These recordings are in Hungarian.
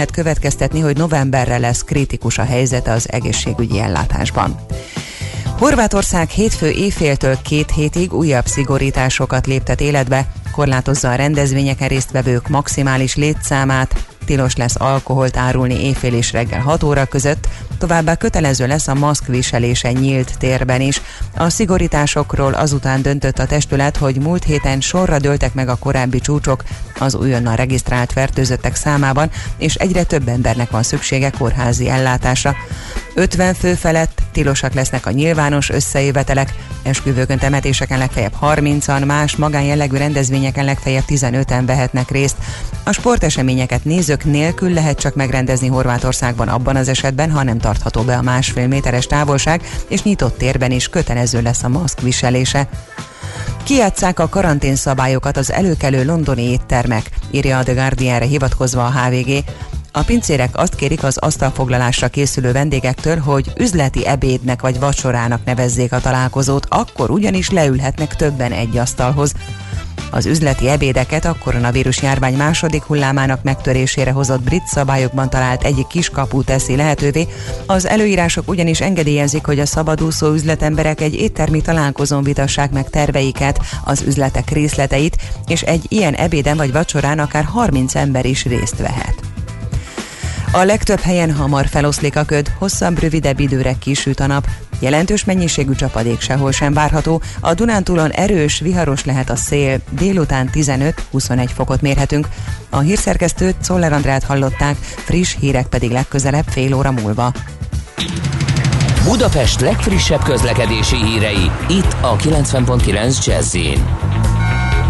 lehet következtetni, hogy novemberre lesz kritikus a helyzete az egészségügyi ellátásban. Horvátország hétfő éjféltől két hétig újabb szigorításokat léptet életbe, korlátozza a rendezvényeken résztvevők maximális létszámát, tilos lesz alkoholt árulni éjfél és reggel 6 óra között, továbbá kötelező lesz a maszk viselése nyílt térben is. A szigorításokról azután döntött a testület, hogy múlt héten sorra dőltek meg a korábbi csúcsok az újonnan regisztrált fertőzöttek számában, és egyre több embernek van szüksége kórházi ellátásra. 50 fő felett tilosak lesznek a nyilvános összejövetelek, esküvőkön, temetéseken legfeljebb 30-an, más magánjellegű rendezvényeken legfeljebb 15-en vehetnek részt. A sporteseményeket nézők nélkül lehet csak megrendezni Horvátországban abban az esetben, ha nem tartható be a másfél méteres távolság, és nyitott térben is kötelező lesz a maszk viselése. Kijátszák a karanténszabályokat az előkelő londoni éttermek, írja a The Guardianre hivatkozva a HVG. A pincérek azt kérik az asztalfoglalásra készülő vendégektől, hogy üzleti ebédnek vagy vacsorának nevezzék a találkozót, akkor ugyanis leülhetnek többen egy asztalhoz. Az üzleti ebédeket a koronavírus járvány második hullámának megtörésére hozott brit szabályokban talált egyik kiskapu teszi lehetővé. Az előírások ugyanis engedélyezik, hogy a szabadúszó üzletemberek egy éttermi találkozón vitassák meg terveiket, az üzletek részleteit, és egy ilyen ebéden vagy vacsorán akár 30 ember is részt vehet. A legtöbb helyen hamar feloszlik a köd, hosszabb, rövidebb időre kisüt a nap, Jelentős mennyiségű csapadék sehol sem várható, a Dunántúlon erős, viharos lehet a szél, délután 15-21 fokot mérhetünk. A hírszerkesztőt Szoller Andrát hallották, friss hírek pedig legközelebb fél óra múlva. Budapest legfrissebb közlekedési hírei, itt a 90.9 jazz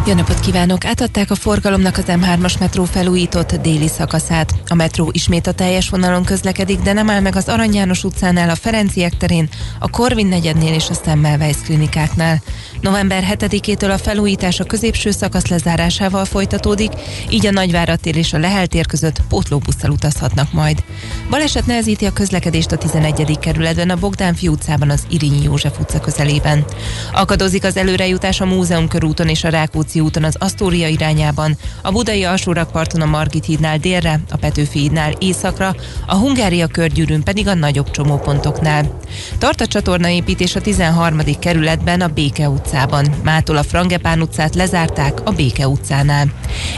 jó napot kívánok! Átadták a forgalomnak az M3-as metró felújított déli szakaszát. A metró ismét a teljes vonalon közlekedik, de nem áll meg az Arany János utcánál, a Ferenciek terén, a Korvin negyednél és a Semmelweis klinikáknál. November 7-től a felújítás a középső szakasz lezárásával folytatódik, így a Nagyváratér és a Lehel tér között pótlóbusszal utazhatnak majd. Baleset nehezíti a közlekedést a 11. kerületben, a Bogdánfi utcában, az Irinyi József utca közelében. Akadozik az előrejutás a Múzeum körúton és a Rákóczi úton az Asztória irányában, a Budai alsórakparton a Margit hídnál délre, a Petőfi hídnál északra, a Hungária körgyűrűn pedig a nagyobb csomópontoknál. Tart a csatornaépítés a 13. kerületben, a Béke utcában. Mától a Frangepán utcát lezárták a Béke utcánál.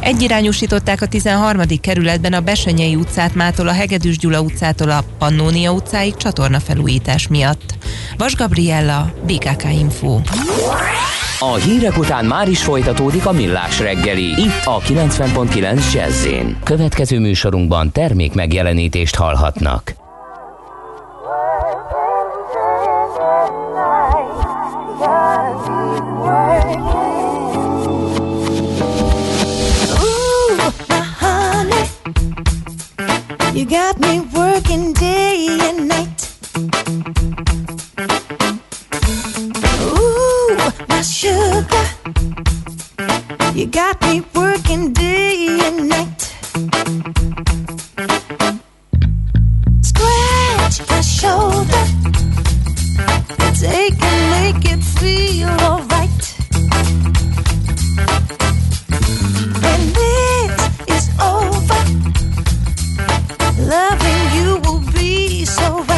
Egyirányosították a 13. kerületben a Besenyei utcát Mától a Hegedűs Gyula utcától a Pannónia utcáig csatornafelújítás miatt. Vas Gabriella, BKK Info. A hírek után már is folytatódik a millás reggeli. Itt a 90.9 jazz Következő műsorunkban termék megjelenítést hallhatnak. You got me You got me working day and night. Scratch my shoulder. Make it feel alright. When this is over, loving you will be so right.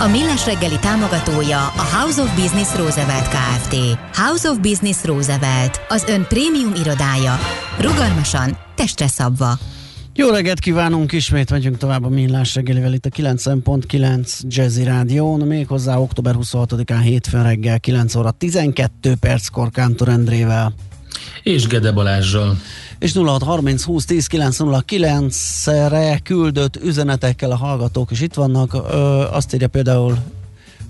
A Millás reggeli támogatója a House of Business Roosevelt Kft. House of Business Roosevelt, az ön prémium irodája. Rugalmasan, testre szabva. Jó reggelt kívánunk, ismét megyünk tovább a Millás reggelivel itt a 90.9 Jazzy Rádión, méghozzá október 26-án hétfőn reggel 9 óra 12 perckor Kántor Endrével. És Gede Balázsral és 0630 20 10 909 re küldött üzenetekkel a hallgatók is itt vannak. Ö, azt írja például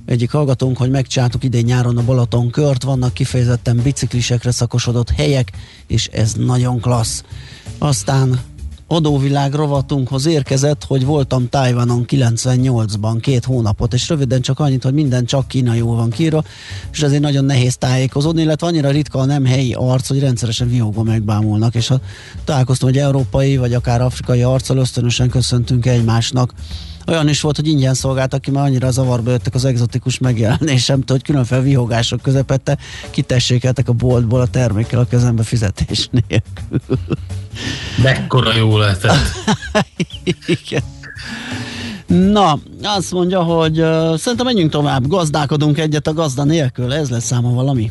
egyik hallgatónk, hogy megcsináltuk idén nyáron a Balaton kört, vannak kifejezetten biciklisekre szakosodott helyek, és ez nagyon klassz. Aztán adóvilág rovatunkhoz érkezett, hogy voltam Tájvanon 98-ban két hónapot, és röviden csak annyit, hogy minden csak kínaiul van kírva, és ezért nagyon nehéz tájékozódni, illetve annyira ritka a nem helyi arc, hogy rendszeresen viógva megbámulnak, és ha találkoztam, hogy európai vagy akár afrikai arccal ösztönösen köszöntünk egymásnak, olyan is volt, hogy ingyen szolgáltak ki, mert annyira zavarba jöttek az egzotikus megjelenésemtől, hogy különféle vihogások közepette kitessékeltek a boltból a termékkel a kezembe fizetés nélkül. Mekkora jó lehetett. Igen. Na, azt mondja, hogy uh, szerintem menjünk tovább, gazdálkodunk egyet a gazda nélkül, ez lesz száma valami.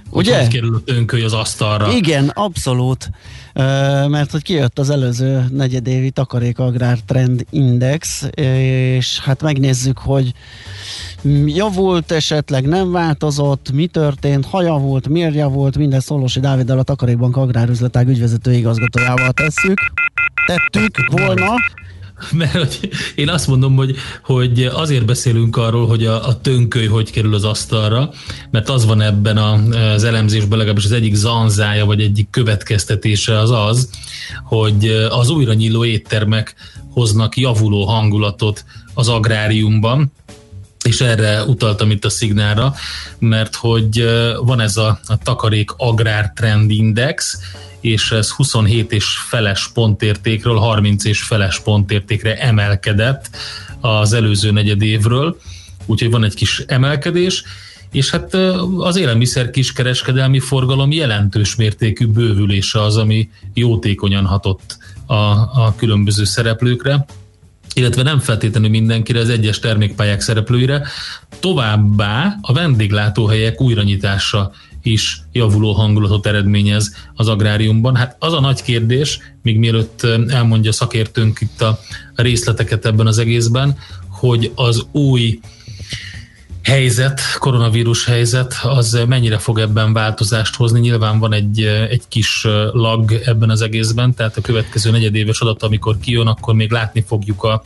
Ugye? Hogy kerül a tönköly az asztalra. Igen, abszolút. mert hogy kijött az előző negyedévi takarék agrár trend index, és hát megnézzük, hogy javult esetleg, nem változott, mi történt, ha javult, miért javult, minden Szolosi Dáviddal a Takarékbank Agrárüzletág ügyvezető igazgatójával tesszük. Tettük volna. mert hogy én azt mondom, hogy, hogy azért beszélünk arról, hogy a, a tönköly hogy kerül az asztalra, mert az van ebben a, az elemzésben legalábbis az egyik zanzája, vagy egyik következtetése az az, hogy az újra nyíló éttermek hoznak javuló hangulatot az agráriumban, és erre utaltam itt a szignálra, mert hogy van ez a, a takarék agrár trend index, és ez 27 és feles pontértékről 30 és feles pontértékre emelkedett az előző negyed évről, úgyhogy van egy kis emelkedés, és hát az élelmiszer kiskereskedelmi forgalom jelentős mértékű bővülése az, ami jótékonyan hatott a, a különböző szereplőkre illetve nem feltétlenül mindenkire, az egyes termékpályák szereplőire. Továbbá a vendéglátóhelyek újranyitása is javuló hangulatot eredményez az agráriumban. Hát az a nagy kérdés, még mielőtt elmondja szakértőnk itt a részleteket ebben az egészben, hogy az új helyzet, koronavírus helyzet, az mennyire fog ebben változást hozni? Nyilván van egy, egy kis lag ebben az egészben, tehát a következő negyedéves adat, amikor kijön, akkor még látni fogjuk a,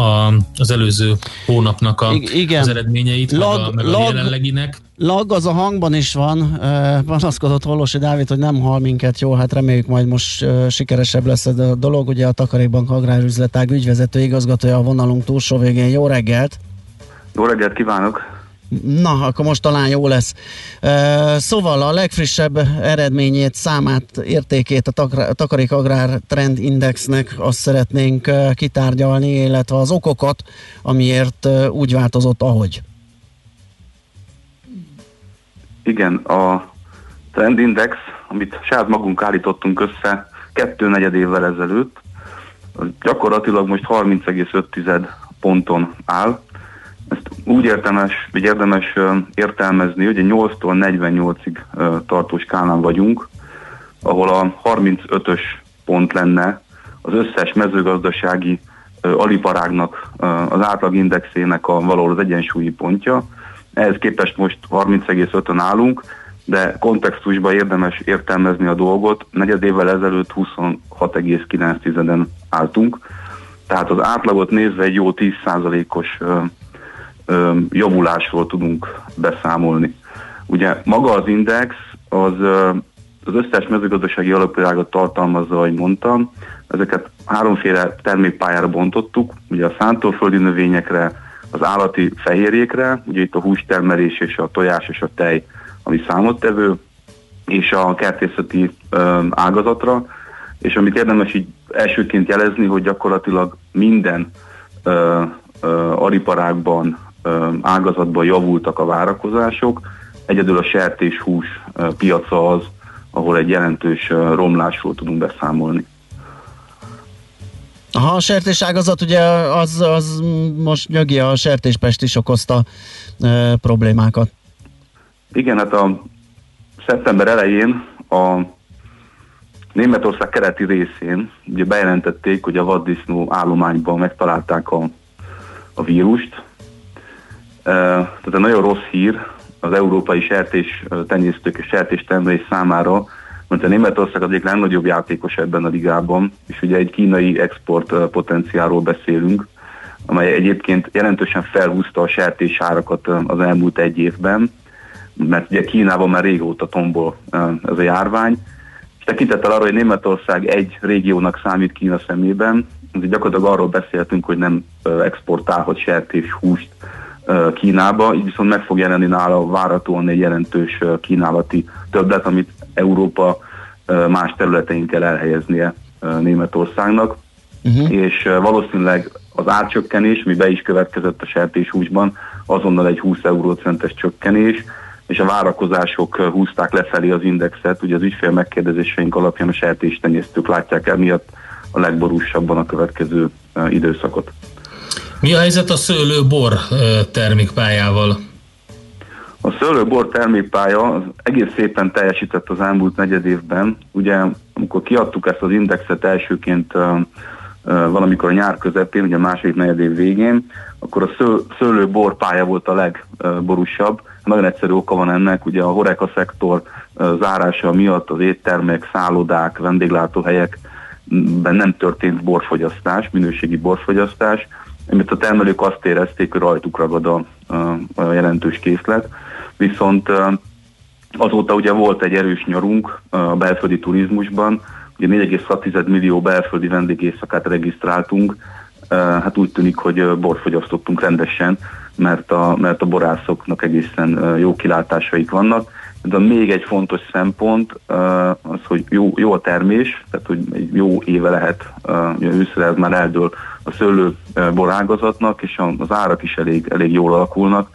a, az előző hónapnak a, Igen. az eredményeit, lag, meg a, meg a lag, jelenleginek. Lag az a hangban is van, panaszkodott Holosi Dávid, hogy nem hal minket jól, hát reméljük majd most sikeresebb lesz ez a dolog. Ugye a Takarékbank Agrárüzletág ügyvezető igazgatója a vonalunk túlsó végén. Jó reggelt! Jó reggelt kívánok! Na, akkor most talán jó lesz. Szóval a legfrissebb eredményét, számát, értékét a Takarék Agrár Trend Indexnek azt szeretnénk kitárgyalni, illetve az okokat, amiért úgy változott, ahogy. Igen, a Trend Index, amit saját magunk állítottunk össze kettő negyed évvel ezelőtt, gyakorlatilag most 30,5 ponton áll, ezt úgy értelmes, vagy érdemes értelmezni, hogy 8-tól 48-ig tartó skálán vagyunk, ahol a 35-ös pont lenne az összes mezőgazdasági aliparágnak az átlagindexének a valahol az egyensúlyi pontja. Ehhez képest most 30,5-ön állunk, de kontextusban érdemes értelmezni a dolgot. Negyed évvel ezelőtt 26,9-en álltunk, tehát az átlagot nézve egy jó 10%-os javulásról tudunk beszámolni. Ugye maga az index az az összes mezőgazdasági alapvilágot tartalmazza, ahogy mondtam. Ezeket háromféle termékpályára bontottuk, ugye a szántóföldi növényekre, az állati fehérjékre, ugye itt a hústermelés és a tojás és a tej, ami számottevő, és a kertészeti ö, ágazatra, és amit érdemes így elsőként jelezni, hogy gyakorlatilag minden ö, ö, ariparágban, ágazatban javultak a várakozások, egyedül a sertéshús piaca az, ahol egy jelentős romlásról tudunk beszámolni. Aha, a sertés ágazat ugye az, az most nyögi a sertéspest is okozta e, problémákat. Igen, hát a szeptember elején a Németország keleti részén ugye bejelentették, hogy a vaddisznó állományban megtalálták a, a vírust. Tehát egy nagyon rossz hír az európai sertés tenyésztők és sertéstermelés számára, mert a Németország az egyik legnagyobb játékos ebben a ligában, és ugye egy kínai export potenciáról beszélünk, amely egyébként jelentősen felhúzta a sertés árakat az elmúlt egy évben, mert ugye Kínában már régóta tombol ez a járvány, és tekintettel arra, hogy Németország egy régiónak számít Kína szemében, gyakorlatilag arról beszéltünk, hogy nem exportálhat sertés húst Kínába, így viszont meg fog jelenni nála várhatóan egy jelentős kínálati többlet, amit Európa más területein kell elhelyeznie Németországnak, uh-huh. és valószínűleg az árcsökkenés, ami be is következett a sertéshúsban, azonnal egy 20 eurócentes csökkenés, és a várakozások húzták lefelé az indexet, ugye az ügyfél megkérdezéseink alapján a sertéstenyésztők látják el miatt a legborúsabban a következő időszakot. Mi a helyzet a szőlő-bor termékpályával? A szőlő-bor termékpálya az egész szépen teljesített az elmúlt negyed évben. Ugye, amikor kiadtuk ezt az indexet elsőként valamikor a nyár közepén, ugye a második negyed év végén, akkor a sző, szőlő-bor pálya volt a legborúsabb. Nagyon egyszerű oka van ennek, ugye a horeka szektor zárása miatt az éttermek, szállodák, vendéglátóhelyekben nem történt borfogyasztás, minőségi borfogyasztás, amit a termelők azt érezték, hogy rajtuk ragad a, a jelentős készlet. Viszont azóta ugye volt egy erős nyarunk a belföldi turizmusban, ugye 4,6 millió belföldi vendégészakát regisztráltunk, hát úgy tűnik, hogy borfogyasztottunk rendesen, mert a, mert a borászoknak egészen jó kilátásaik vannak. De még egy fontos szempont az, hogy jó, jó a termés, tehát hogy egy jó éve lehet, ugye őszre ez már eldől a szőlő borágazatnak, és az árak is elég, elég jól alakulnak.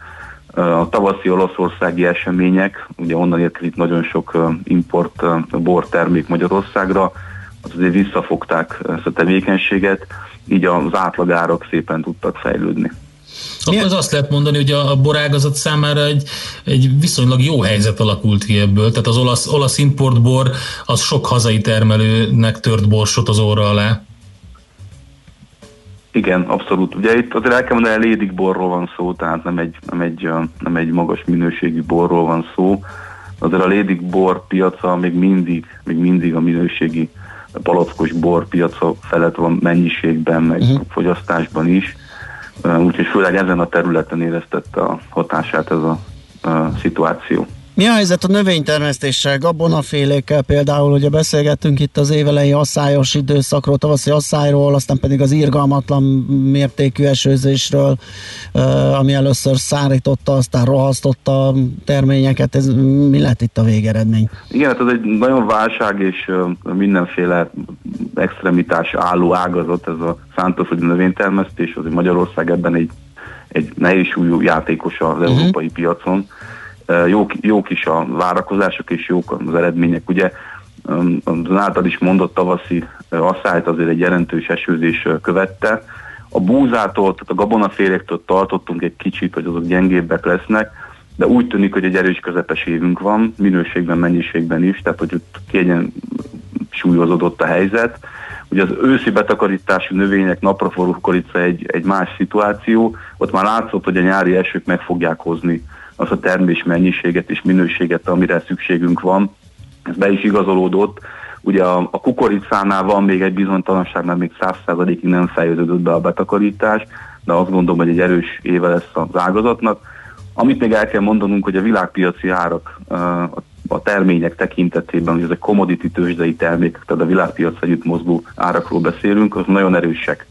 A tavaszi olaszországi események, ugye onnan érkezik nagyon sok import bortermék Magyarországra, az azért visszafogták ezt a tevékenységet, így az átlagárak szépen tudtak fejlődni. Akkor az azt lehet mondani, hogy a borágazat számára egy, egy viszonylag jó helyzet alakult ki ebből. Tehát az olasz, olasz importbor az sok hazai termelőnek tört borsot az óra alá. Igen, abszolút. Ugye itt azért el kell mondani, hogy lédik borról van szó, tehát nem egy, nem egy, nem egy magas minőségű borról van szó. Azért a lédik bor piaca még mindig, még mindig a minőségi palackos bor piaca felett van mennyiségben, meg uh-huh. fogyasztásban is. Úgyhogy főleg ezen a területen éreztette a hatását ez a, a szituáció. Mi a helyzet a növénytermesztéssel, gabonafélékkel például, ugye beszélgettünk itt az évelei asszályos időszakról, tavaszi asszályról, aztán pedig az irgalmatlan mértékű esőzésről, ami először szárította, aztán rohasztotta a terményeket. Ez mi lett itt a végeredmény? Igen, hát ez egy nagyon válság és mindenféle extremitás álló ágazat, ez a szántóföldi növénytermesztés, azért Magyarország ebben egy, egy nehéz súlyú játékos az uh-huh. európai piacon jók, jók is a várakozások és jók az eredmények. Ugye az által is mondott tavaszi asszályt azért egy jelentős esőzés követte. A búzától, tehát a gabonaféléktől tartottunk egy kicsit, hogy azok gyengébbek lesznek, de úgy tűnik, hogy egy erős közepes évünk van, minőségben, mennyiségben is, tehát hogy ott kiegyen súlyozódott a helyzet. Ugye az őszi betakarítású növények, napraforró korica egy, egy más szituáció, ott már látszott, hogy a nyári esők meg fogják hozni az a termés mennyiséget és minőséget, amire szükségünk van. Ez be is igazolódott. Ugye a, a kukoricánál van még egy bizonytalanság, mert még 100%-ig nem fejeződött be a betakarítás, de azt gondolom, hogy egy erős éve lesz az ágazatnak. Amit még el kell mondanunk, hogy a világpiaci árak a termények tekintetében, hogy ezek commodity tőzsdei termékek, tehát a világpiac együtt mozgó árakról beszélünk, az nagyon erősek.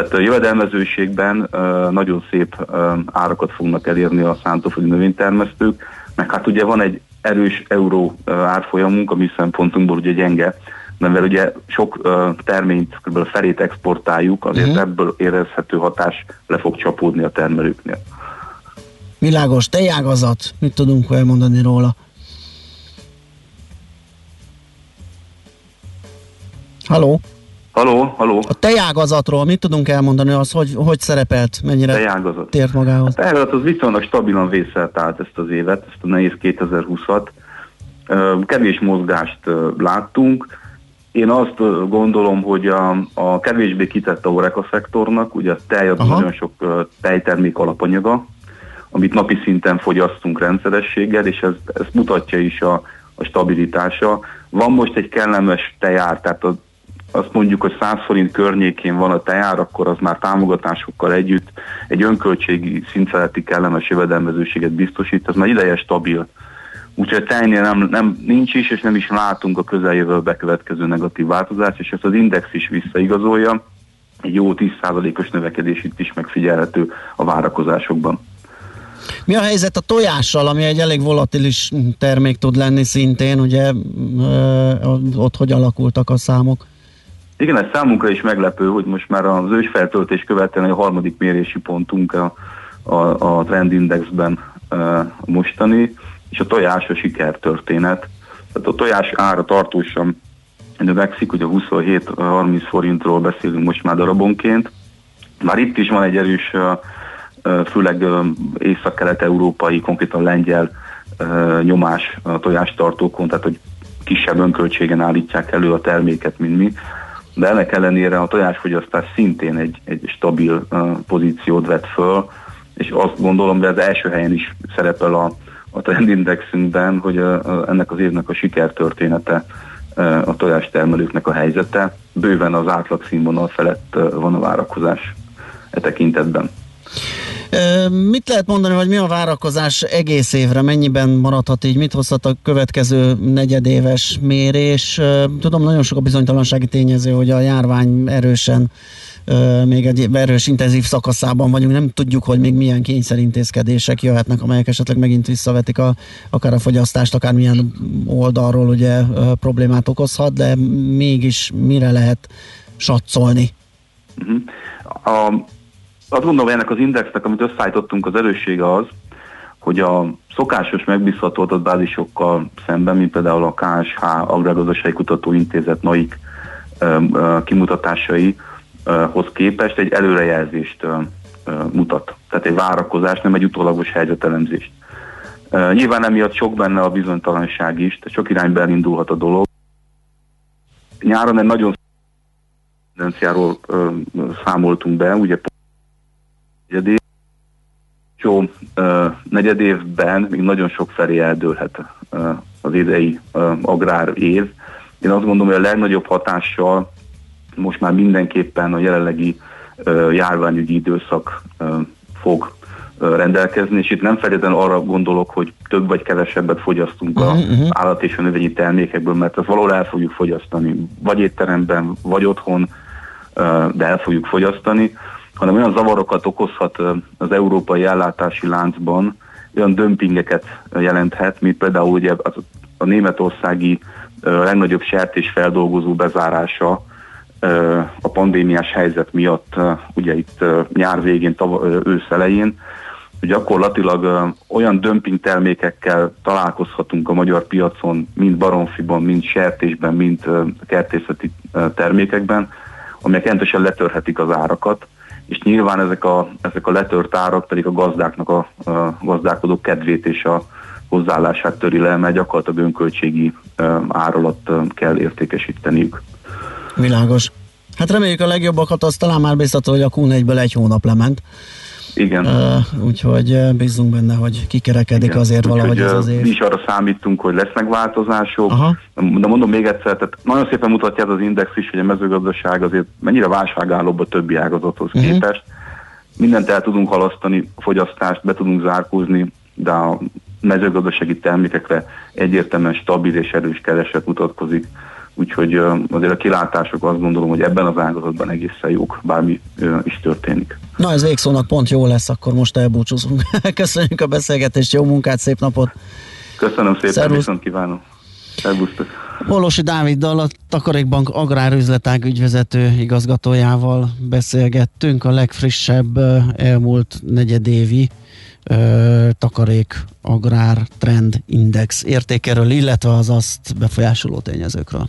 Tehát a jövedelmezőségben nagyon szép árakat fognak elérni a szántóföldi növénytermesztők, meg hát ugye van egy erős euró árfolyamunk, ami szempontunkból ugye gyenge, mert ugye sok terményt, kb. a felét exportáljuk, azért uh-huh. ebből érezhető hatás le fog csapódni a termelőknél. Világos, tejágazat, mit tudunk elmondani róla? Haló? Haló, haló. A tejágazatról mit tudunk elmondani, az hogy, hogy szerepelt, mennyire tejágazat. tért magához? A tejágazat az viszonylag stabilan vészelt át ezt az évet, ezt a nehéz 2020-at. Kevés mozgást láttunk. Én azt gondolom, hogy a, a kevésbé kitett a oreka szektornak, ugye a tej az Aha. nagyon sok tejtermék alapanyaga, amit napi szinten fogyasztunk rendszerességgel, és ez, ez mutatja is a, a stabilitása. Van most egy kellemes tejár, tehát a azt mondjuk, hogy 100 forint környékén van a tejár, akkor az már támogatásokkal együtt egy önköltségi szintfeletti kellemes jövedelmezőséget biztosít, ez már ideje stabil. Úgyhogy a tejnél nem, nem, nincs is, és nem is látunk a közeljövő bekövetkező negatív változást, és ezt az index is visszaigazolja. Egy jó 10%-os növekedés itt is megfigyelhető a várakozásokban. Mi a helyzet a tojással, ami egy elég volatilis termék tud lenni szintén, ugye ott hogy alakultak a számok? Igen, ez számunkra is meglepő, hogy most már az ősfeltöltés követően a harmadik mérési pontunk a, a, a trendindexben e, mostani, és a tojás a sikertörténet. Tehát a tojás ára tartósan növekszik, ugye 27-30 forintról beszélünk most már darabonként. Már itt is van egy erős, főleg észak-kelet-európai, konkrétan lengyel nyomás a tojástartókon, tehát hogy kisebb önköltségen állítják elő a terméket, mint mi de ennek ellenére a tojásfogyasztás szintén egy, egy stabil uh, pozíciót vett föl, és azt gondolom, hogy az első helyen is szerepel a, a trendindexünkben, hogy uh, ennek az évnek a sikertörténete uh, a tojástermelőknek a helyzete. Bőven az átlag színvonal felett uh, van a várakozás e tekintetben. Mit lehet mondani, hogy mi a várakozás egész évre? Mennyiben maradhat így? Mit hozhat a következő negyedéves mérés? Tudom, nagyon sok a bizonytalansági tényező, hogy a járvány erősen még egy erős intenzív szakaszában vagyunk, nem tudjuk, hogy még milyen kényszerintézkedések jöhetnek, amelyek esetleg megint visszavetik a, akár a fogyasztást, akár milyen oldalról ugye problémát okozhat, de mégis mire lehet satszolni? Uh-huh. A azt gondolom, hogy ennek az indexnek, amit összeállítottunk, az erőssége az, hogy a szokásos megbízható adatbázisokkal szemben, mint például a KSH Agrárgazdasági Kutatóintézet NAIK kimutatásaihoz képest egy előrejelzést mutat. Tehát egy várakozás, nem egy utólagos helyzetelemzést. Nyilván emiatt sok benne a bizonytalanság is, tehát sok irányba elindulhat a dolog. Nyáron egy nagyon tendenciáról számoltunk be, ugye negyedév. Jó negyedévben még nagyon sok felé eldőlhet az idei agrár év. Én azt gondolom, hogy a legnagyobb hatással most már mindenképpen a jelenlegi járványügyi időszak fog rendelkezni, és itt nem feltétlenül arra gondolok, hogy több vagy kevesebbet fogyasztunk uh-huh. a mhm. állat és a növényi termékekből, mert ezt valahol el fogjuk fogyasztani, vagy étteremben, vagy otthon, de el fogjuk fogyasztani hanem olyan zavarokat okozhat az európai ellátási láncban, olyan dömpingeket jelenthet, mint például ugye a németországi legnagyobb sertésfeldolgozó bezárása a pandémiás helyzet miatt, ugye itt nyár végén, ősz elején, hogy gyakorlatilag olyan dömping termékekkel találkozhatunk a magyar piacon, mind baromfiban, mind sertésben, mind kertészeti termékekben, amelyek jelentősen letörhetik az árakat, és nyilván ezek a, ezek a letört árak pedig a gazdáknak a, a gazdálkodók kedvét és a hozzáállását töri le, mert gyakorlatilag önköltségi ár alatt kell értékesíteniük. Világos. Hát reméljük a legjobbakat, az talán már biztató, hogy a Q4-ből egy hónap lement. Igen. Uh, úgyhogy bízunk benne, hogy kikerekedik Igen. azért Úgy, valahogy ez az év. Mi is arra számítunk, hogy lesznek változások, Aha. de mondom még egyszer, tehát nagyon szépen mutatja ez az index is, hogy a mezőgazdaság azért mennyire válságállóbb a többi ágazathoz uh-huh. képest. Mindent el tudunk halasztani, fogyasztást be tudunk zárkózni, de a mezőgazdasági termékekre egyértelműen stabil és erős kereset mutatkozik úgyhogy azért a kilátások azt gondolom, hogy ebben az ágazatban egészen jók, bármi is történik. Na ez végszónak pont jó lesz, akkor most elbúcsúzunk. Köszönjük a beszélgetést, jó munkát, szép napot! Köszönöm szépen, Szervusz. viszont kívánom! Szervusztok! Bolosi Dáviddal, a Takarékbank agrárüzletág ügyvezető igazgatójával beszélgettünk a legfrissebb elmúlt negyedévi takarék agrár trend index értékeről, illetve az azt befolyásoló tényezőkről.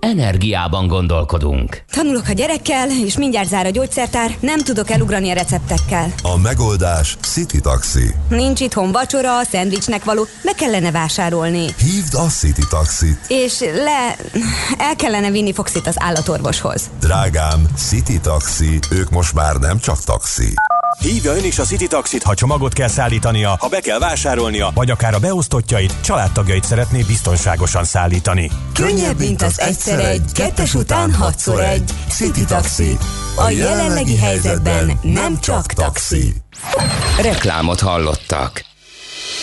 Energiában gondolkodunk. Tanulok a gyerekkel, és mindjárt zár a gyógyszertár, nem tudok elugrani a receptekkel. A megoldás City Taxi. Nincs itthon vacsora, szendvicsnek való, meg kellene vásárolni. Hívd a City Taxit. És le... el kellene vinni Foxit az állatorvoshoz. Drágám, City Taxi, ők most már nem csak taxi. Hívja ön is a City Taxit, ha csomagot kell szállítania, ha be kell vásárolnia, vagy akár a beosztottjait, családtagjait szeretné biztonságosan szállítani. Könnyebb, mint az egyszer egy, kettes után hatszor egy. City Taxi. A jelenlegi helyzetben nem csak taxi. Reklámot hallottak.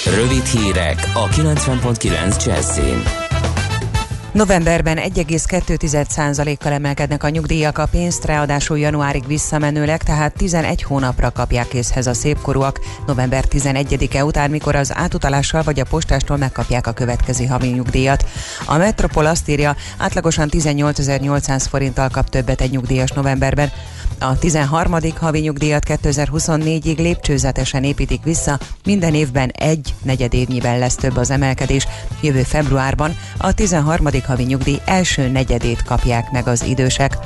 Rövid hírek a 90.9 Jazzin. Novemberben 1,2%-kal emelkednek a nyugdíjak, a pénzt ráadásul januárig visszamenőleg, tehát 11 hónapra kapják készhez a szépkorúak november 11-e után, mikor az átutalással vagy a postástól megkapják a következő havi nyugdíjat. A Metropol azt írja, átlagosan 18.800 forinttal kap többet egy nyugdíjas novemberben, a 13. havi nyugdíjat 2024-ig lépcsőzetesen építik vissza, minden évben egy negyed évnyiben lesz több az emelkedés. Jövő februárban a 13. havi nyugdíj első negyedét kapják meg az idősek.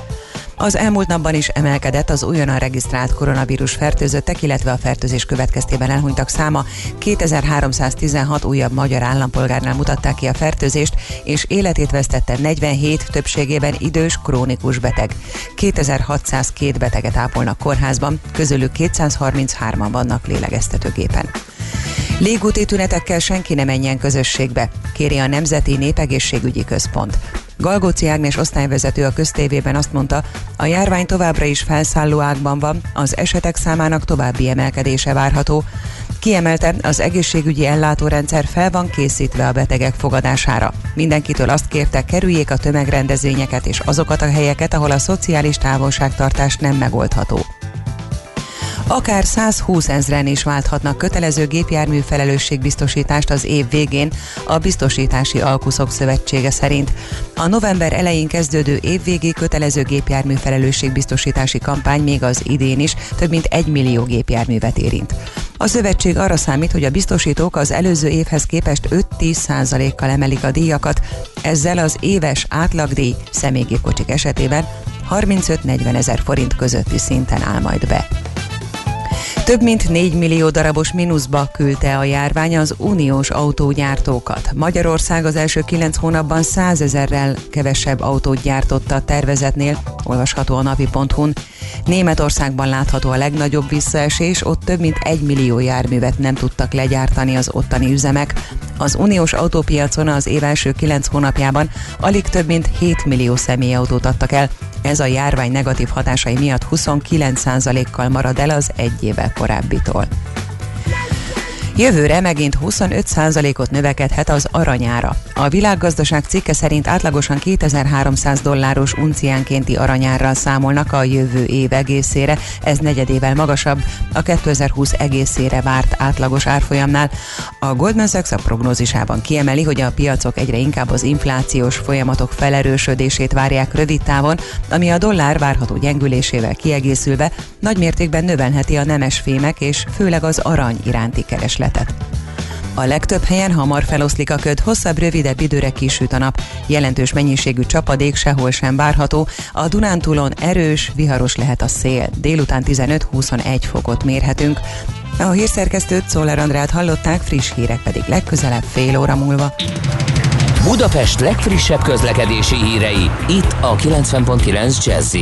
Az elmúlt napban is emelkedett az újonnan regisztrált koronavírus fertőzöttek, illetve a fertőzés következtében elhunytak száma. 2316 újabb magyar állampolgárnál mutatták ki a fertőzést, és életét vesztette 47 többségében idős, krónikus beteg. 2602 beteget ápolnak kórházban, közülük 233-an vannak lélegeztetőgépen. Légúti tünetekkel senki ne menjen közösségbe, kéri a Nemzeti Népegészségügyi Központ. Galgóci Ágnes osztályvezető a köztévében azt mondta, a járvány továbbra is felszálló ágban van, az esetek számának további emelkedése várható. Kiemelte, az egészségügyi ellátórendszer fel van készítve a betegek fogadására. Mindenkitől azt kérte, kerüljék a tömegrendezvényeket és azokat a helyeket, ahol a szociális távolságtartás nem megoldható. Akár 120 ezren is válthatnak kötelező gépjármű felelősségbiztosítást az év végén a Biztosítási Alkuszok Szövetsége szerint. A november elején kezdődő évvégi kötelező gépjármű felelősségbiztosítási kampány még az idén is több mint egy millió gépjárművet érint. A szövetség arra számít, hogy a biztosítók az előző évhez képest 5-10 kal emelik a díjakat, ezzel az éves átlagdíj személygépkocsik esetében 35-40 ezer forint közötti szinten áll majd be. Több mint 4 millió darabos mínuszba küldte a járvány az uniós autógyártókat. Magyarország az első 9 hónapban 100 ezerrel kevesebb autót gyártotta a tervezetnél, olvasható a napi.hu-n. Németországban látható a legnagyobb visszaesés, ott több mint 1 millió járművet nem tudtak legyártani az ottani üzemek. Az uniós autópiacon az év első 9 hónapjában alig több mint 7 millió személyautót adtak el, ez a járvány negatív hatásai miatt 29%-kal marad el az egy évvel korábbitól. Jövőre megint 25%-ot növekedhet az aranyára. A világgazdaság cikke szerint átlagosan 2300 dolláros unciánkénti aranyárral számolnak a jövő év egészére, ez negyedével magasabb a 2020 egészére várt átlagos árfolyamnál. A Goldman Sachs a prognózisában kiemeli, hogy a piacok egyre inkább az inflációs folyamatok felerősödését várják rövid távon, ami a dollár várható gyengülésével kiegészülve nagymértékben növelheti a nemes fémek és főleg az arany iránti kereslet keresletet. A legtöbb helyen hamar feloszlik a köd, hosszabb, rövidebb időre kisüt a nap. Jelentős mennyiségű csapadék sehol sem várható. A Dunántúlon erős, viharos lehet a szél. Délután 15-21 fokot mérhetünk. A hírszerkesztőt Szoller Andrát hallották, friss hírek pedig legközelebb fél óra múlva. Budapest legfrissebb közlekedési hírei, itt a 90.9 jazz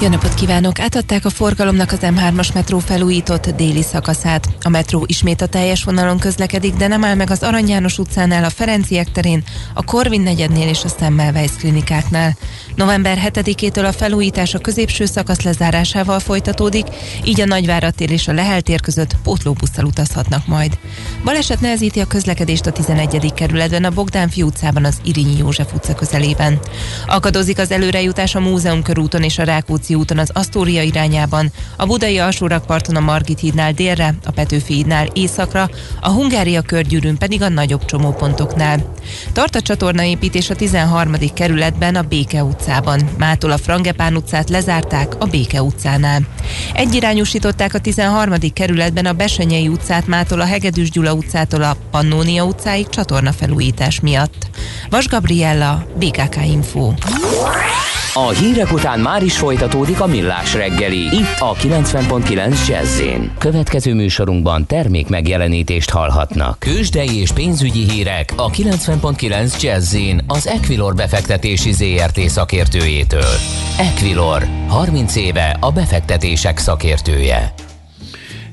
jó napot kívánok! Átadták a forgalomnak az M3-as metró felújított déli szakaszát. A metró ismét a teljes vonalon közlekedik, de nem áll meg az Arany János utcánál, a Ferenciek terén, a Korvin negyednél és a Semmelweis klinikáknál. November 7-től a felújítás a középső szakasz lezárásával folytatódik, így a Nagyvárad tér és a Lehel tér között pótlóbusszal utazhatnak majd. Baleset nehezíti a közlekedést a 11. kerületben, a Bogdán utcában, az Irinyi József utca közelében. Akadozik az előrejutás a Múzeum körúton és a Rák utca Rákóczi úton az Asztória irányában, a Budai alsórakparton a Margit hídnál délre, a Petőfi hídnál északra, a Hungária körgyűrűn pedig a nagyobb csomópontoknál. Tart a csatornaépítés a 13. kerületben a Béke utcában. Mától a Frangepán utcát lezárták a Béke utcánál. Egyirányosították a 13. kerületben a Besenyei utcát Mától a Hegedűs Gyula utcától a Pannónia utcáig csatornafelújítás miatt. Vas Gabriella, BKK Info. A hírek után már is folytatódik a millás reggeli. Itt a 90.9 jazz Következő műsorunkban termék megjelenítést hallhatnak. Kősdei és pénzügyi hírek a 90.9 jazz az Equilor befektetési ZRT szakértőjétől. Equilor, 30 éve a befektetések szakértője.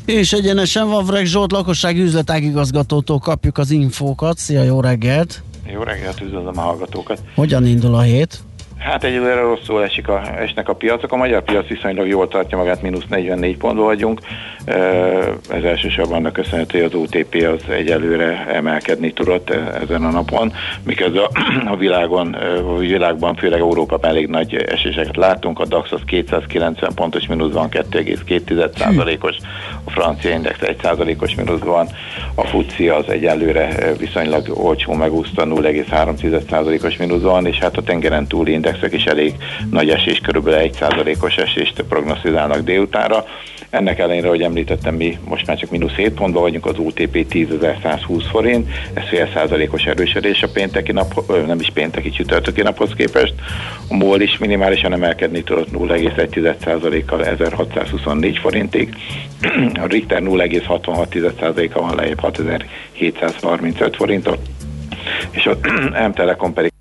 És egyenesen Vavreg Zsolt lakossági üzletágigazgatótól kapjuk az infókat. Szia, jó reggelt! Jó reggelt, üdvözlöm a hallgatókat! Hogyan indul a hét? Hát egyelőre rosszul esik a, esnek a piacok. A magyar piac viszonylag jól tartja magát, mínusz 44 pontból vagyunk. Ez elsősorban annak köszönhető, hogy az OTP az egyelőre emelkedni tudott ezen a napon, miközben a, világon, a világban, főleg Európában elég nagy eséseket látunk. A DAX az 290 pontos mínuszban, 2,2%-os, a francia index 1%-os mínuszban, a FUCI az egyelőre viszonylag olcsó megúszta 0,3%-os mínuszban, és hát a tengeren túli index indexek is elég nagy esés, körülbelül 1%-os esést prognosztizálnak délutánra. Ennek ellenére, hogy említettem, mi most már csak mínusz 7 pontban vagyunk, az OTP 10.120 forint, ez fél százalékos erősödés a pénteki nap, nem is pénteki csütörtöki naphoz képest. A MOL is minimálisan emelkedni tudott 0,1%-kal 1624 forintig, a Richter 0,66%-a van lejjebb 6735 forintot, és a M-Telekom pedig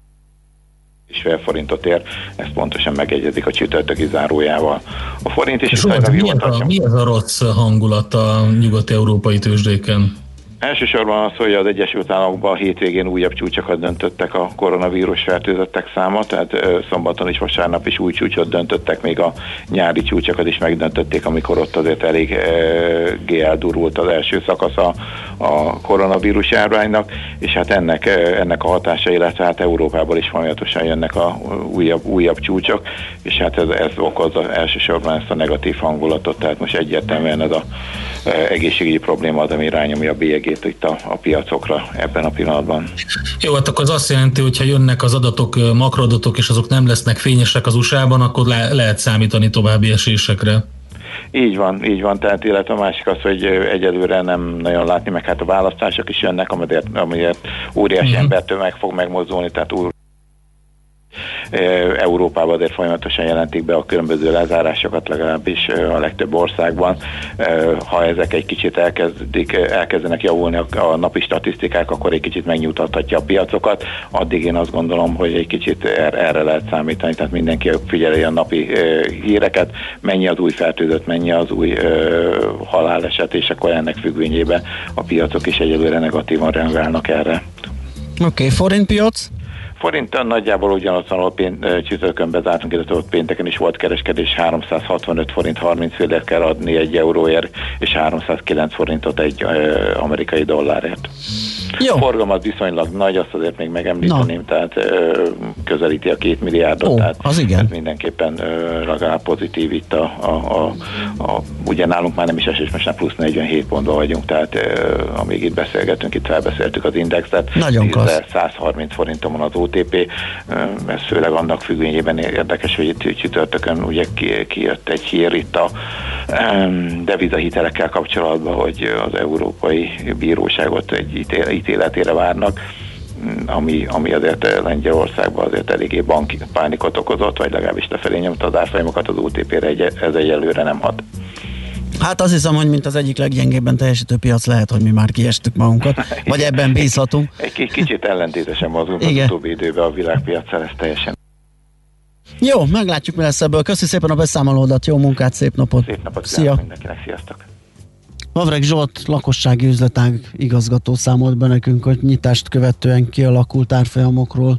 és fél forintot ér, ez pontosan megegyezik a csütörtöki zárójával. A forint is... És mi, ez a, mi ez a rossz hangulat a nyugat-európai tőzsdéken? Elsősorban az, hogy az Egyesült Államokban a hétvégén újabb csúcsokat döntöttek a koronavírus fertőzöttek száma, tehát szombaton is, vasárnap is új csúcsot döntöttek, még a nyári csúcsokat is megdöntötték, amikor ott azért elég eldurult az első szakasza a koronavírus járványnak, és hát ennek, ennek a hatása, illetve hát Európából is folyamatosan jönnek a újabb, újabb csúcsok, és hát ez, ez okozza elsősorban ezt a negatív hangulatot, tehát most egyértelműen ez a egészségügyi probléma az, ami rányomja a bélyegét itt a, a piacokra ebben a pillanatban. Jó, hát akkor az azt jelenti, hogy ha jönnek az adatok, makroadatok, és azok nem lesznek fényesek az USA-ban, akkor le, lehet számítani további esésekre. Így van, így van, tehát illetve a másik az, hogy egyelőre nem nagyon látni, meg hát a választások is jönnek, amiért, amiért óriási uh-huh. embertömeg fog megmozdulni, tehát úr Európában azért folyamatosan jelentik be a különböző lezárásokat, legalábbis a legtöbb országban. Ha ezek egy kicsit elkezdik, elkezdenek javulni a napi statisztikák, akkor egy kicsit megnyugtathatja a piacokat. Addig én azt gondolom, hogy egy kicsit er-, erre lehet számítani, tehát mindenki figyeli a napi híreket, mennyi az új fertőzött, mennyi az új haláleset, és akkor ennek függvényében a piacok is egyelőre negatívan reagálnak erre. Oké, okay, forintpiac? Forinton nagyjából ugyanazon, ahol pént, csütörtökön bezártunk, illetve ott pénteken is volt kereskedés, 365 forint 30 félért kell adni egy euróért, és 309 forintot egy ö, amerikai dollárért. Jó. A forgalom az viszonylag nagy, azt azért még megemlíteném, no. tehát ö, közelíti a két milliárdot, Ó, tehát az igen. mindenképpen ö, legalább pozitív itt a, a, a, a, ugye nálunk már nem is esés, most már plusz 47 pontban vagyunk, tehát ö, amíg itt beszélgetünk, itt felbeszéltük az indexet, Nagyon 130 forinton van az OTP, ez főleg annak függvényében érdekes, hogy itt csütörtökön ugye kijött egy hír itt a devizahitelekkel kapcsolatban, hogy az Európai Bíróságot egy ítél, ítéletére várnak, ami, ami azért Lengyelországban azért eléggé banki pánikot okozott, vagy legalábbis lefelé nyomta az árfolyamokat az OTP-re, egy, ez egyelőre nem hat. Hát azt hiszem, hogy mint az egyik leggyengébben teljesítő piac lehet, hogy mi már kiestük magunkat, vagy ebben bízhatunk. Egy kicsit ellentétesen mozgunk az utóbbi időben a világpiacsal, ez teljesen jó, meglátjuk, mi lesz ebből. Köszi szépen a beszámolódat, jó munkát, szép napot. Szép napot Szia. mindenkinek, sziasztok. Mavreg Zsolt, lakossági üzletág igazgató számolt be nekünk, hogy nyitást követően kialakult árfolyamokról.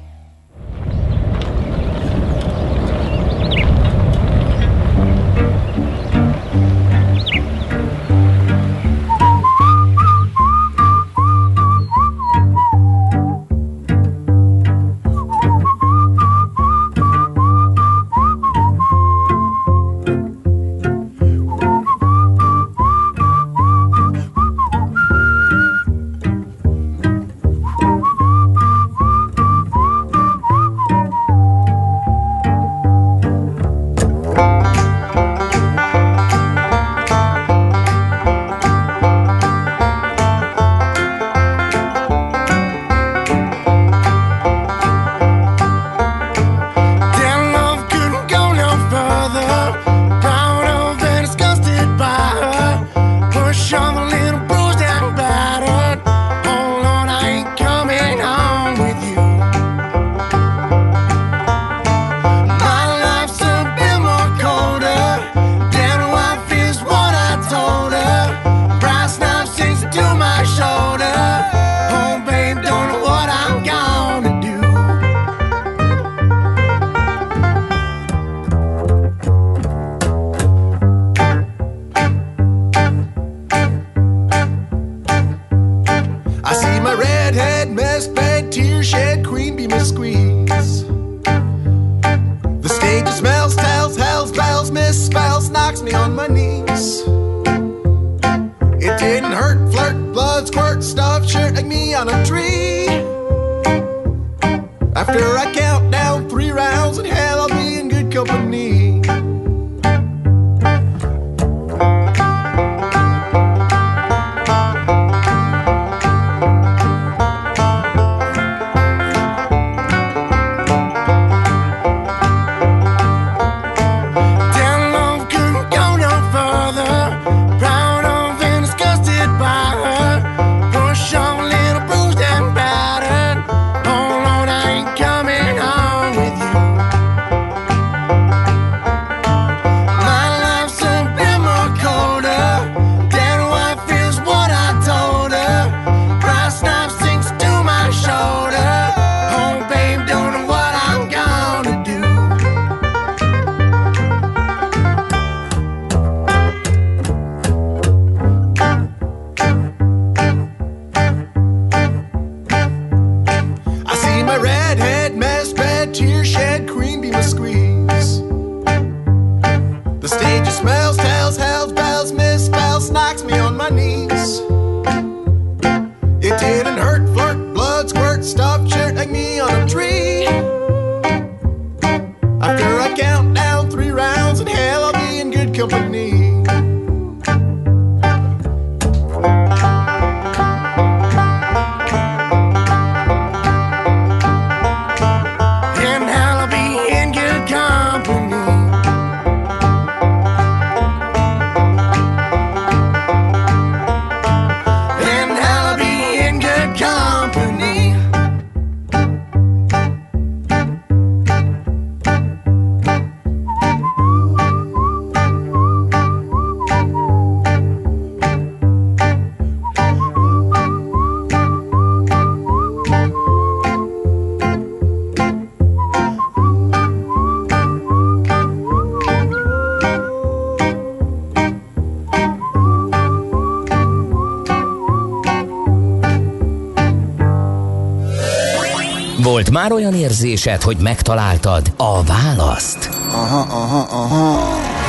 Már olyan érzésed, hogy megtaláltad a választ? Aha, aha, aha.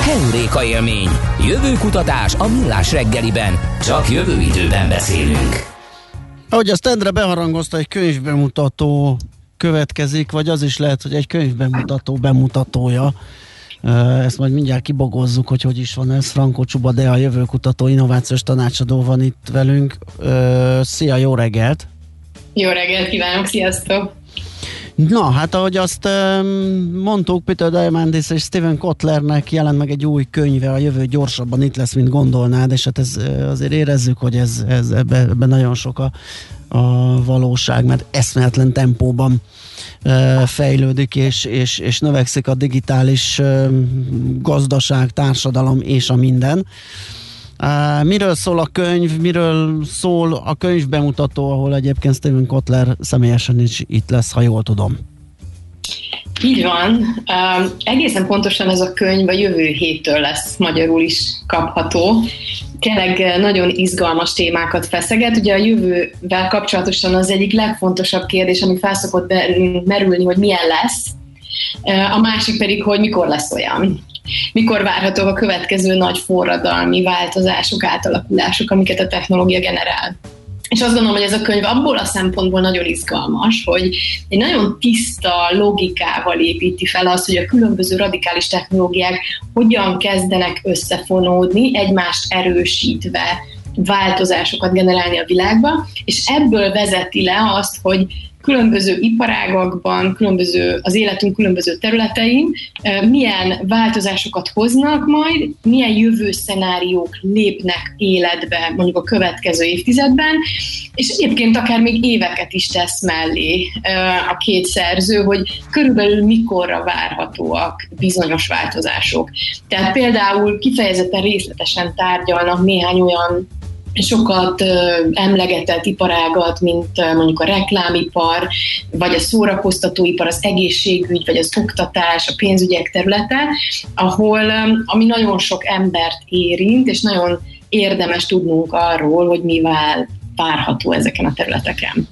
Heuréka élmény. Jövő kutatás a millás reggeliben. Csak jövő időben beszélünk. Ahogy azt Endre beharangozta, egy könyvbemutató következik, vagy az is lehet, hogy egy könyvbemutató bemutatója. Ezt majd mindjárt kibogozzuk, hogy hogy is van ez. Franko Csuba, de a jövőkutató innovációs tanácsadó van itt velünk. Szia, jó reggelt! Jó reggelt kívánok, sziasztok! Na, hát ahogy azt mondtuk, Peter Diamandis és Steven Kotlernek jelent meg egy új könyve, a jövő gyorsabban itt lesz, mint gondolnád, és hát ez azért érezzük, hogy ez, ez ebben ebbe nagyon sok a, a valóság, mert eszméletlen tempóban uh, fejlődik, és, és, és növekszik a digitális uh, gazdaság, társadalom és a minden. Uh, miről szól a könyv, miről szól a könyv bemutató, ahol egyébként Steven Kotler személyesen is itt lesz, ha jól tudom. Így van. Um, egészen pontosan ez a könyv a jövő héttől lesz magyarul is kapható. Tényleg nagyon izgalmas témákat feszeget. Ugye a jövővel kapcsolatosan az egyik legfontosabb kérdés, ami felszokott merülni, hogy milyen lesz. A másik pedig, hogy mikor lesz olyan mikor várhatók a következő nagy forradalmi változások, átalakulások, amiket a technológia generál. És azt gondolom, hogy ez a könyv abból a szempontból nagyon izgalmas, hogy egy nagyon tiszta logikával építi fel azt, hogy a különböző radikális technológiák hogyan kezdenek összefonódni, egymást erősítve változásokat generálni a világba, és ebből vezeti le azt, hogy különböző iparágakban, különböző, az életünk különböző területein milyen változásokat hoznak majd, milyen jövő szenáriók lépnek életbe mondjuk a következő évtizedben, és egyébként akár még éveket is tesz mellé a két szerző, hogy körülbelül mikorra várhatóak bizonyos változások. Tehát például kifejezetten részletesen tárgyalnak néhány olyan sokat emlegetett iparágat, mint mondjuk a reklámipar, vagy a szórakoztatóipar, az egészségügy, vagy az oktatás, a pénzügyek területe, ahol, ami nagyon sok embert érint, és nagyon érdemes tudnunk arról, hogy mivel várható ezeken a területeken.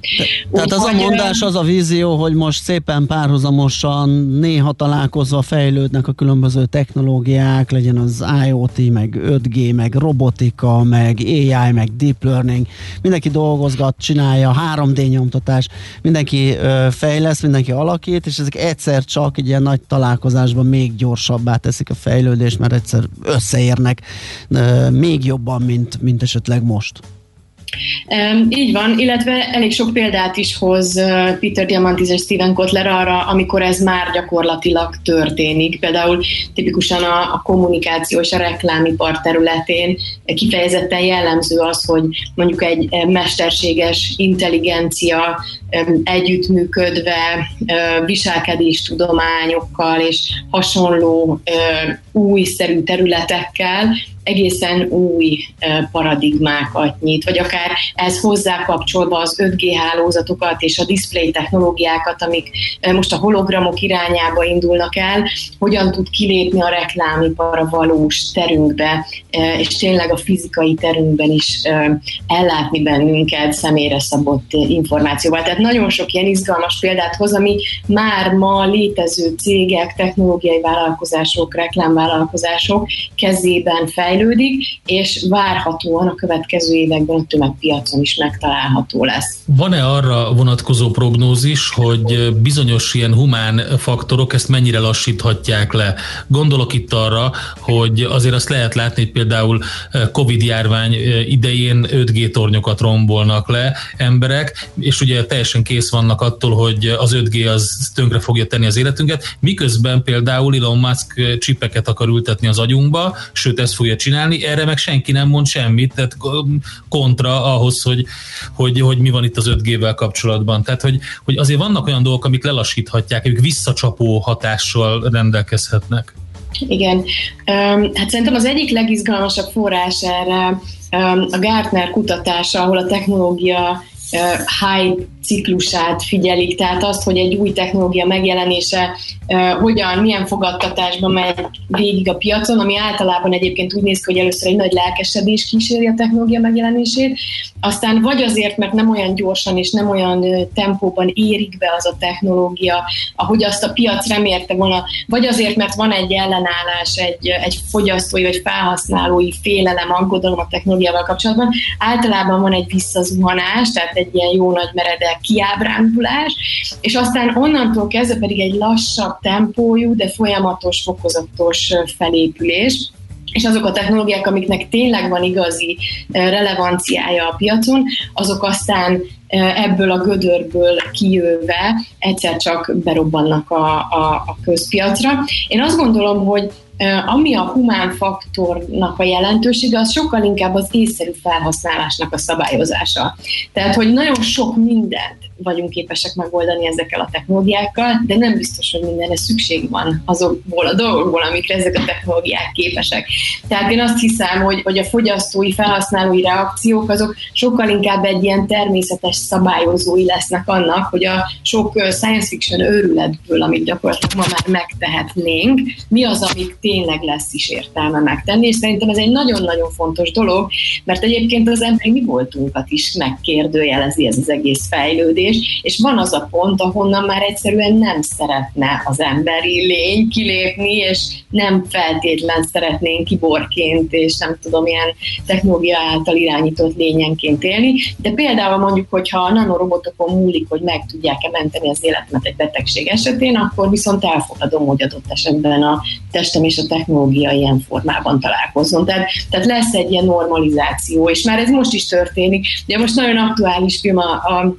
Tehát az a mondás, az a vízió, hogy most szépen párhuzamosan néha találkozva fejlődnek a különböző technológiák, legyen az IoT, meg 5G, meg robotika, meg AI, meg deep learning. Mindenki dolgozgat, csinálja, 3D nyomtatás, mindenki ö, fejlesz, mindenki alakít, és ezek egyszer csak egy ilyen nagy találkozásban még gyorsabbá teszik a fejlődést, mert egyszer összeérnek ö, még jobban, mint, mint esetleg most. Így van, illetve elég sok példát is hoz Peter Diamantis és Steven Kotler arra, amikor ez már gyakorlatilag történik. Például tipikusan a, a kommunikáció és a reklámipar területén kifejezetten jellemző az, hogy mondjuk egy mesterséges intelligencia együttműködve uh, viselkedéstudományokkal és hasonló újszerű területekkel egészen új paradigmákat nyit, vagy akár ez hozzá kapcsolva az 5G hálózatokat és a display technológiákat, amik most a hologramok irányába indulnak el, hogyan tud kilépni a reklámipar a valós terünkbe, és tényleg a fizikai terünkben is ellátni bennünket személyre szabott információval. Tehát nagyon sok ilyen izgalmas példát hoz, ami már ma létező cégek, technológiai vállalkozások, reklámvállalkozások kezében fejlődnek, fejlődik, és várhatóan a következő években a tömegpiacon is megtalálható lesz. Van-e arra vonatkozó prognózis, hogy bizonyos ilyen humán faktorok ezt mennyire lassíthatják le? Gondolok itt arra, hogy azért azt lehet látni, hogy például Covid járvány idején 5G tornyokat rombolnak le emberek, és ugye teljesen kész vannak attól, hogy az 5G az tönkre fogja tenni az életünket, miközben például Elon Musk csipeket akar ültetni az agyunkba, sőt ezt fogja csinálni, erre meg senki nem mond semmit, tehát kontra ahhoz, hogy, hogy, hogy mi van itt az 5G-vel kapcsolatban. Tehát, hogy, hogy azért vannak olyan dolgok, amik lelassíthatják, amik visszacsapó hatással rendelkezhetnek. Igen. Hát szerintem az egyik legizgalmasabb forrás erre a Gartner kutatása, ahol a technológia hype ciklusát figyelik, tehát azt, hogy egy új technológia megjelenése hogyan, milyen fogadtatásban megy végig a piacon, ami általában egyébként úgy néz ki, hogy először egy nagy lelkesedés kíséri a technológia megjelenését, aztán vagy azért, mert nem olyan gyorsan és nem olyan tempóban érik be az a technológia, ahogy azt a piac remélte volna, vagy azért, mert van egy ellenállás, egy, egy fogyasztói vagy felhasználói félelem, aggodalom a technológiával kapcsolatban, általában van egy visszazuhanás, tehát egy ilyen jó nagy meredek kiábrándulás, és aztán onnantól kezdve pedig egy lassabb tempójú, de folyamatos, fokozatos felépülés, és azok a technológiák, amiknek tényleg van igazi relevanciája a piacon, azok aztán ebből a gödörből kijöve egyszer csak berobbannak a, a, a közpiacra. Én azt gondolom, hogy ami a humán faktornak a jelentősége, az sokkal inkább az észszerű felhasználásnak a szabályozása. Tehát, hogy nagyon sok mindent vagyunk képesek megoldani ezekkel a technológiákkal, de nem biztos, hogy mindenre szükség van azokból a dolgokból, amikre ezek a technológiák képesek. Tehát én azt hiszem, hogy, hogy a fogyasztói, felhasználói reakciók azok sokkal inkább egy ilyen természetes szabályozói lesznek annak, hogy a sok science fiction őrületből, amit gyakorlatilag ma már megtehetnénk, mi az, amit tényleg lesz is értelme megtenni, és szerintem ez egy nagyon-nagyon fontos dolog, mert egyébként az emberi mi voltunkat is megkérdőjelezi ez az egész fejlődés, és van az a pont, ahonnan már egyszerűen nem szeretne az emberi lény kilépni, és nem feltétlen szeretnénk kiborként, és nem tudom, ilyen technológia által irányított lényenként élni, de például mondjuk, hogyha a nanorobotokon múlik, hogy meg tudják-e menteni az életemet egy betegség esetén, akkor viszont elfogadom, hogy adott esetben a testem és a technológia ilyen formában találkozzon. Tehát, tehát lesz egy ilyen normalizáció, és már ez most is történik. Ugye most nagyon aktuális film a, a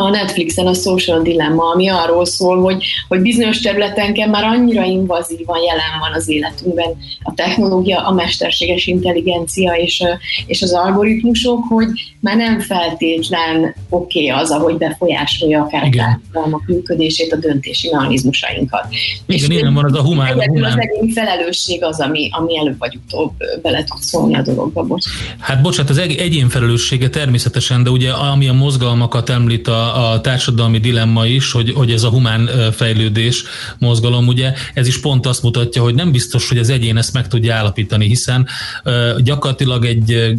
a Netflixen a Social Dilemma, ami arról szól, hogy, hogy bizonyos területenken már annyira invazívan jelen van az életünkben a technológia, a mesterséges intelligencia és, és az algoritmusok, hogy már nem feltétlen oké okay az, ahogy befolyásolja akár a társadalmak működését, a döntési mechanizmusainkat. Igen, és igen, van az a humán. humán. Az egyéni felelősség az, ami, ami előbb vagy utóbb bele tud szólni a dologba. Bocs. Hát bocsánat, az egyén felelőssége természetesen, de ugye ami a mozgalmakat említ a a, társadalmi dilemma is, hogy, hogy ez a humán fejlődés mozgalom, ugye ez is pont azt mutatja, hogy nem biztos, hogy az egyén ezt meg tudja állapítani, hiszen gyakorlatilag egy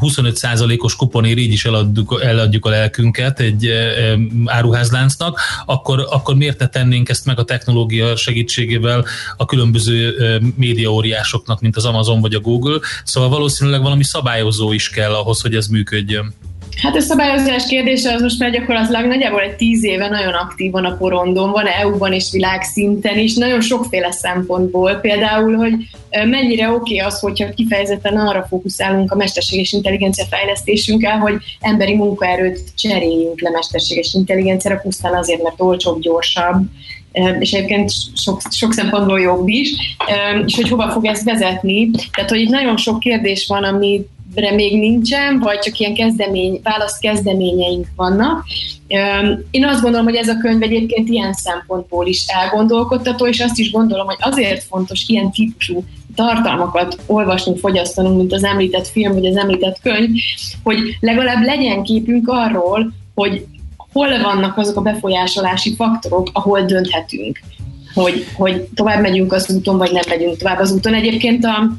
25%-os kuponér így is eladjuk, eladjuk a lelkünket egy áruházláncnak, akkor, akkor miért ne tennénk ezt meg a technológia segítségével a különböző médiaóriásoknak, mint az Amazon vagy a Google. Szóval valószínűleg valami szabályozó is kell ahhoz, hogy ez működjön. Hát a szabályozás kérdése az most már gyakorlatilag nagyjából egy tíz éve nagyon aktívan a porondon van, EU-ban és világszinten is, nagyon sokféle szempontból. Például, hogy mennyire oké okay az, hogyha kifejezetten arra fókuszálunk a mesterséges intelligencia fejlesztésünkkel, hogy emberi munkaerőt cseréljünk le mesterséges intelligenciára, pusztán azért, mert olcsóbb, gyorsabb, és egyébként sok, sok szempontból jobb is, és hogy hova fog ez vezetni. Tehát, hogy itt nagyon sok kérdés van, ami még nincsen, vagy csak ilyen kezdemény, válasz kezdeményeink vannak. Én azt gondolom, hogy ez a könyv egyébként ilyen szempontból is elgondolkodtató, és azt is gondolom, hogy azért fontos ilyen típusú tartalmakat olvasnunk, fogyasztanunk, mint az említett film, vagy az említett könyv, hogy legalább legyen képünk arról, hogy hol vannak azok a befolyásolási faktorok, ahol dönthetünk, hogy, hogy tovább megyünk az úton, vagy nem megyünk tovább az úton. Egyébként a,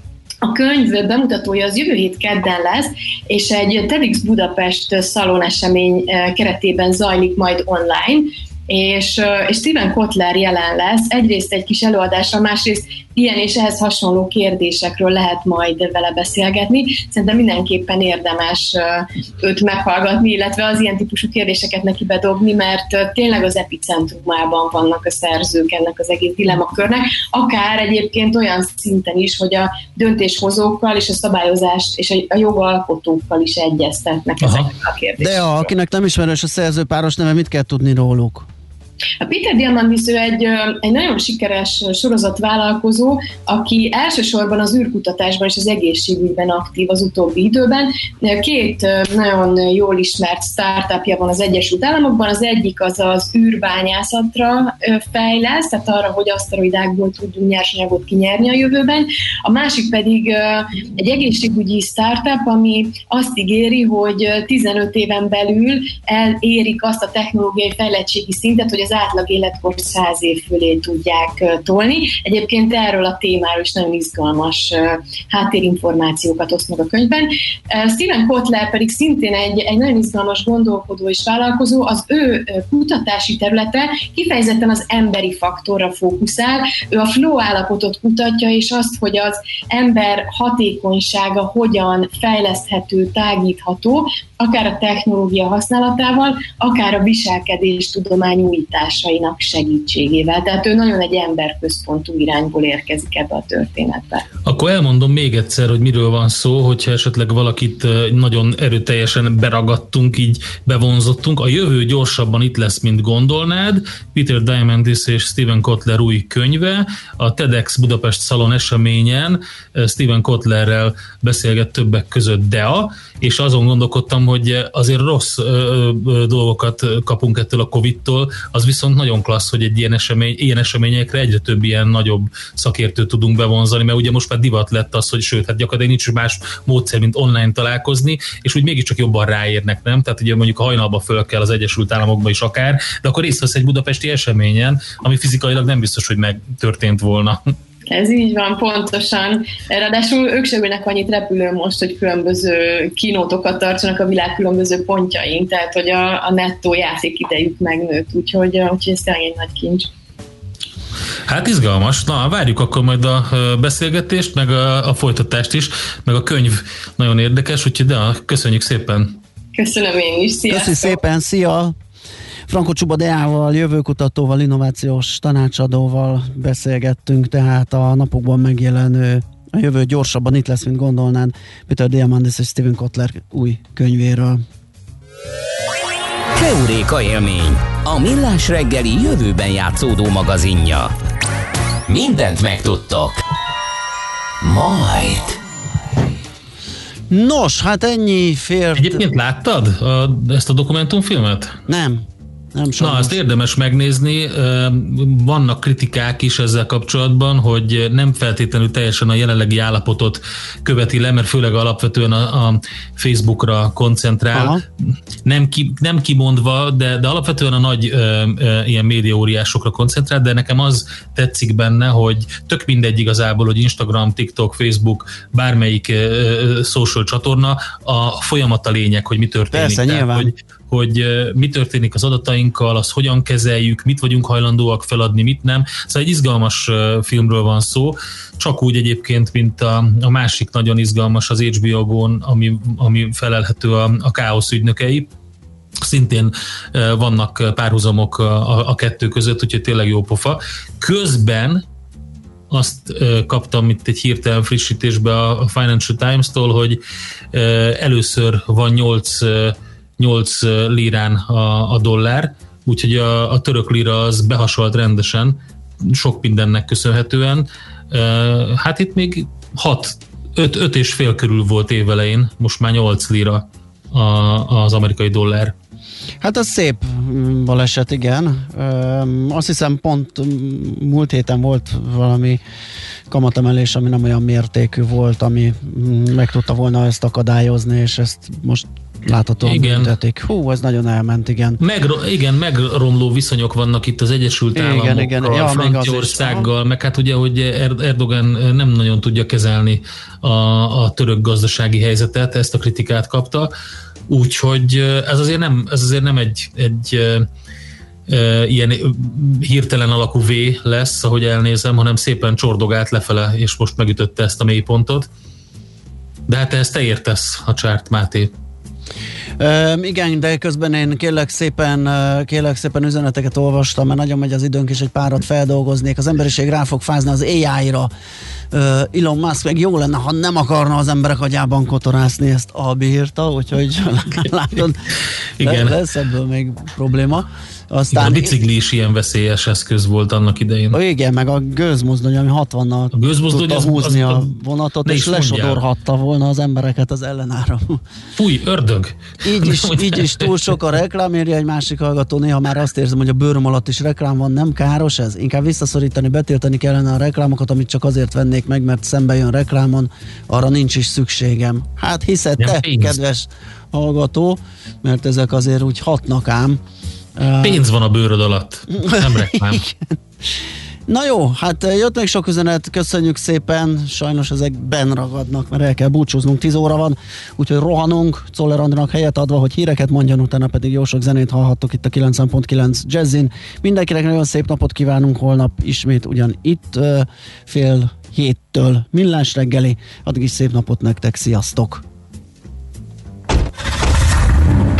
a könyv bemutatója az jövő hét kedden lesz, és egy TEDx Budapest szalonesemény eh, keretében zajlik majd online, és, és Steven Kotler jelen lesz, egyrészt egy kis előadásra, másrészt ilyen és ehhez hasonló kérdésekről lehet majd vele beszélgetni. Szerintem mindenképpen érdemes őt meghallgatni, illetve az ilyen típusú kérdéseket neki bedobni, mert tényleg az epicentrumában vannak a szerzők ennek az egész dilemmakörnek, akár egyébként olyan szinten is, hogy a döntéshozókkal és a szabályozást és a jogalkotókkal is egyeztetnek ezekkel a kérdésekkel. De akinek nem ismerős a szerző páros neve, mit kell tudni róluk? A Peter Diamandis ő egy, egy nagyon sikeres sorozatvállalkozó, aki elsősorban az űrkutatásban és az egészségügyben aktív az utóbbi időben. Két nagyon jól ismert startupja van az Egyesült Államokban, az egyik az az űrbányászatra fejlesz, tehát arra, hogy aszteroidákból tudjunk nyersanyagot kinyerni a jövőben. A másik pedig egy egészségügyi startup, ami azt ígéri, hogy 15 éven belül elérik azt a technológiai fejlettségi szintet, hogy az az átlag életkor száz év fölé tudják tolni. Egyébként erről a témáról is nagyon izgalmas háttérinformációkat osztnak a könyvben. Steven Kotler pedig szintén egy, egy nagyon izgalmas gondolkodó és vállalkozó, az ő kutatási területe kifejezetten az emberi faktorra fókuszál. Ő a flow állapotot kutatja, és azt, hogy az ember hatékonysága hogyan fejleszthető, tágítható, akár a technológia használatával, akár a viselkedés tudomány újításainak segítségével. Tehát ő nagyon egy emberközpontú irányból érkezik ebbe a történetbe. Akkor elmondom még egyszer, hogy miről van szó, hogyha esetleg valakit nagyon erőteljesen beragadtunk, így bevonzottunk. A jövő gyorsabban itt lesz, mint gondolnád. Peter Diamandis és Steven Kotler új könyve. A TEDx Budapest szalon eseményen Steven Kotlerrel beszélget többek között Dea, és azon gondolkodtam, hogy azért rossz dolgokat kapunk ettől a Covid-tól, az viszont nagyon klassz, hogy egy ilyen, esemény, ilyen eseményekre egyre több ilyen nagyobb szakértőt tudunk bevonzani, mert ugye most már divat lett az, hogy sőt, hát gyakorlatilag nincs más módszer, mint online találkozni, és úgy mégiscsak jobban ráérnek, nem? Tehát ugye mondjuk a hajnalba föl kell az Egyesült Államokba is akár, de akkor részt vesz egy budapesti eseményen, ami fizikailag nem biztos, hogy megtörtént volna. Ez így van, pontosan. Ráadásul ők sem ülnek annyit repülő most, hogy különböző kínótokat tartsanak a világ különböző pontjain, tehát hogy a, a nettó játékidejük megnőtt, úgyhogy, úgyhogy ez tényleg egy nagy kincs. Hát izgalmas. Na, várjuk akkor majd a beszélgetést, meg a, a folytatást is, meg a könyv nagyon érdekes, úgyhogy de köszönjük szépen. Köszönöm én is, sziasztok! Köszi szépen, szia! Franko Csuba Deával, jövőkutatóval, innovációs tanácsadóval beszélgettünk, tehát a napokban megjelenő a jövő gyorsabban itt lesz, mint gondolnád, Peter Diamandis és Steven Kotler új könyvéről. Keuréka élmény, a millás reggeli jövőben játszódó magazinja. Mindent megtudtok. Majd. Nos, hát ennyi fért. Egyébként láttad a, ezt a dokumentumfilmet? Nem. Nem Na, ezt érdemes megnézni. Vannak kritikák is ezzel kapcsolatban, hogy nem feltétlenül teljesen a jelenlegi állapotot követi le, mert főleg alapvetően a, a Facebookra koncentrál. Aha. Nem, ki, nem kimondva, de, de alapvetően a nagy ö, ö, ilyen médiaóriásokra koncentrál, de nekem az tetszik benne, hogy tök mindegy igazából, hogy Instagram, TikTok, Facebook, bármelyik ö, social csatorna, a folyamat a lényeg, hogy mi történik. Persze, Tehát, nyilván. hogy hogy mi történik az adatainkkal, azt hogyan kezeljük, mit vagyunk hajlandóak feladni, mit nem. Szóval egy izgalmas filmről van szó, csak úgy egyébként, mint a, a másik nagyon izgalmas az HBO Go-n, ami, ami felelhető a, a káosz ügynökei. Szintén vannak párhuzamok a, a, kettő között, úgyhogy tényleg jó pofa. Közben azt kaptam itt egy hirtelen frissítésbe a Financial Times-tól, hogy először van 8 8 lírán a, a dollár, úgyhogy a, a török lira az behasalt rendesen, sok mindennek köszönhetően. Hát itt még 6, 5, 5 és fél körül volt évelején, most már 8 lira a, az amerikai dollár. Hát az szép baleset, igen. Azt hiszem pont múlt héten volt valami kamatemelés, ami nem olyan mértékű volt, ami mm, meg tudta volna ezt akadályozni, és ezt most láthatóan Igen. büntetik. Hú, ez nagyon elment, igen. Megro- igen, megromló viszonyok vannak itt az Egyesült Igen, Államokkal, igen. Ja. Franciaországgal, meg hát ugye, hogy Er- Erdogan nem nagyon tudja kezelni a, a török gazdasági helyzetet, ezt a kritikát kapta, úgyhogy ez azért nem, ez azért nem egy, egy ilyen hirtelen alakú V lesz, ahogy elnézem, hanem szépen csordogált lefele, és most megütötte ezt a mélypontot. De hát ezt te értesz a csárt, Máté. Üm, igen, de közben én kérlek szépen, kérlek szépen üzeneteket olvastam, mert nagyon megy az időnk, és egy párat feldolgoznék. Az emberiség rá fog fázni az AI-ra. Ö, Elon Musk meg jó lenne, ha nem akarna az emberek agyában kotorászni, ezt Albi írta, úgyhogy látod, Igen. le- lesz ebből még probléma. Igen, Aztán a bicikli is ilyen veszélyes eszköz volt annak idején. Ó, igen, meg a gőzmozdony, ami 60-nal A gőzmozdony tudta az- húzni az- a vonatot, és lesodorhatta volna az embereket az ellenára. Fúj, ördög! Így is, így is túl sok a reklám, írja egy másik hallgató, néha már azt érzem, hogy a bőröm alatt is reklám van, nem káros ez? Inkább visszaszorítani, betiltani kellene a reklámokat, amit csak azért vennék meg, mert szembe jön reklámon, arra nincs is szükségem. Hát hiszed te, kedves hallgató, mert ezek azért úgy hatnak ám. Pénz van a bőröd alatt, nem reklám. Na jó, hát jött még sok üzenet, köszönjük szépen, sajnos ezek ben ragadnak, mert el kell búcsúznunk, 10 óra van, úgyhogy rohanunk, Czoller Andrának helyet adva, hogy híreket mondjon, utána pedig jó sok zenét hallhattok itt a 90.9 Jazzin. Mindenkinek nagyon szép napot kívánunk, holnap ismét ugyan itt fél héttől millás reggeli, addig is szép napot nektek, sziasztok!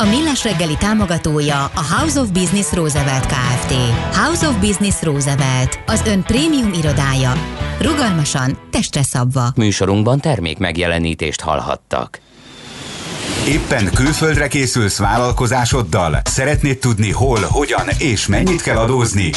A Millás reggeli támogatója a House of Business Roosevelt Kft. House of Business Roosevelt, az ön prémium irodája. Rugalmasan, testre szabva. Műsorunkban termék megjelenítést hallhattak. Éppen külföldre készülsz vállalkozásoddal? Szeretnéd tudni hol, hogyan és mennyit kell adózni?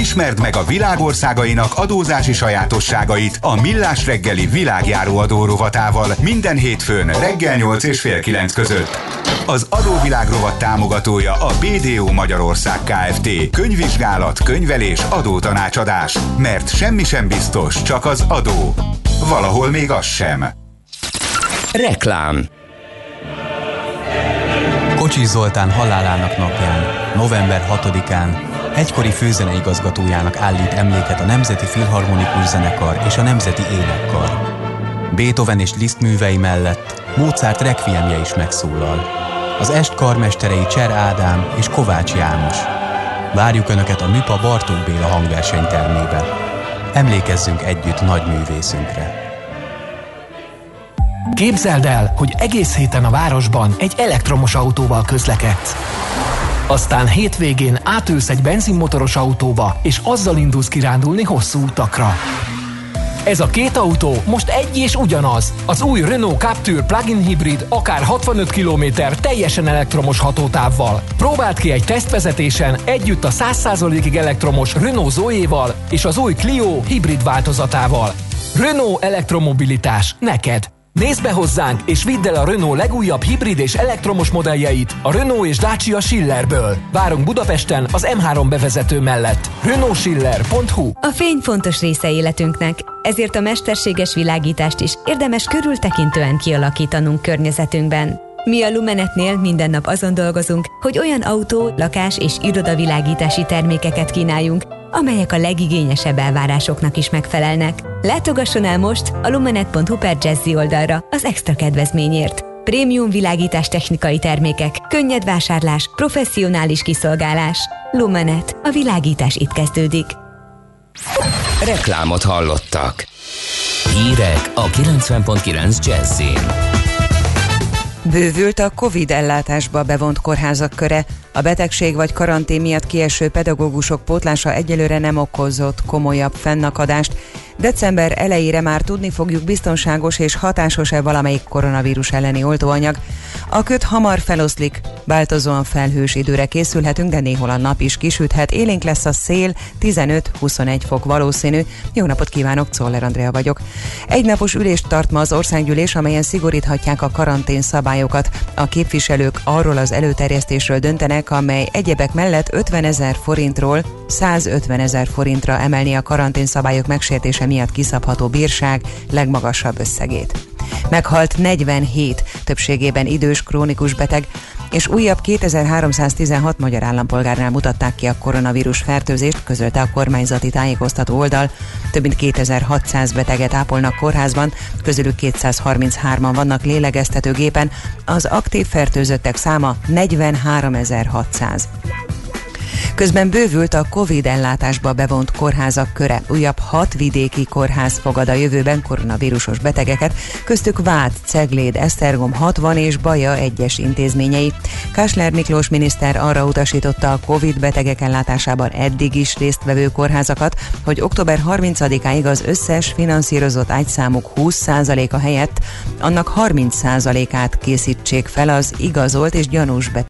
Ismerd meg a világországainak adózási sajátosságait a Millás reggeli világjáró adó rovatával minden hétfőn reggel 8 és fél 9 között. Az adóvilág rovat támogatója a BDO Magyarország Kft. Könyvvizsgálat, könyvelés, adótanácsadás. Mert semmi sem biztos, csak az adó. Valahol még az sem. Reklám Kocsis Zoltán halálának napján, november 6-án egykori főzeneigazgatójának állít emléket a Nemzeti Filharmonikus Zenekar és a Nemzeti Énekkar. Beethoven és Liszt művei mellett Mozart requiemje is megszólal. Az est karmesterei Cser Ádám és Kovács János. Várjuk Önöket a Műpa Bartók Béla hangversenytermébe. Emlékezzünk együtt nagy művészünkre. Képzeld el, hogy egész héten a városban egy elektromos autóval közlekedsz. Aztán hétvégén átülsz egy benzinmotoros autóba, és azzal indulsz kirándulni hosszú utakra. Ez a két autó most egy és ugyanaz. Az új Renault Captur plug-in hibrid akár 65 km teljesen elektromos hatótávval. Próbáld ki egy tesztvezetésen együtt a 100%-ig elektromos Renault Zoe-val és az új Clio hibrid változatával. Renault elektromobilitás neked. Nézd be hozzánk, és vidd el a Renault legújabb hibrid és elektromos modelljeit a Renault és Dacia Schillerből. Várunk Budapesten az M3 bevezető mellett. renaultschiller.hu A fény fontos része életünknek, ezért a mesterséges világítást is érdemes körültekintően kialakítanunk környezetünkben. Mi a Lumenetnél minden nap azon dolgozunk, hogy olyan autó, lakás és irodavilágítási termékeket kínáljunk, amelyek a legigényesebb elvárásoknak is megfelelnek. Látogasson el most a lumenet.hu per Jazzy oldalra az extra kedvezményért. Prémium világítás technikai termékek, könnyed vásárlás, professzionális kiszolgálás. Lumenet. A világítás itt kezdődik. Reklámot hallottak. Hírek a 90.9 Jazzin. Bővült a COVID ellátásba bevont kórházak köre. A betegség vagy karantén miatt kieső pedagógusok pótlása egyelőre nem okozott komolyabb fennakadást. December elejére már tudni fogjuk biztonságos és hatásos-e valamelyik koronavírus elleni oltóanyag. A köt hamar feloszlik, változóan felhős időre készülhetünk, de néhol a nap is kisüthet. Élénk lesz a szél, 15-21 fok valószínű. Jó napot kívánok, Czoller Andrea vagyok. Egy napos ülést tart ma az országgyűlés, amelyen szigoríthatják a karantén szabályokat. A képviselők arról az előterjesztésről döntenek, amely egyebek mellett 50 ezer forintról 150 ezer forintra emelni a karantén szabályok megsértése miatt kiszabható bírság legmagasabb összegét. Meghalt 47, többségében idős krónikus beteg, és újabb 2316 magyar állampolgárnál mutatták ki a koronavírus fertőzést, közölte a kormányzati tájékoztató oldal. Több mint 2600 beteget ápolnak kórházban, közülük 233-an vannak lélegeztetőgépen, az aktív fertőzöttek száma 43600. Közben bővült a Covid ellátásba bevont kórházak köre. Újabb hat vidéki kórház fogad a jövőben koronavírusos betegeket, köztük Vát, Cegléd, Esztergom 60 és Baja egyes intézményei. Kásler Miklós miniszter arra utasította a Covid betegek ellátásában eddig is résztvevő kórházakat, hogy október 30-áig az összes finanszírozott ágyszámuk 20%-a helyett annak 30%-át készítsék fel az igazolt és gyanús beteg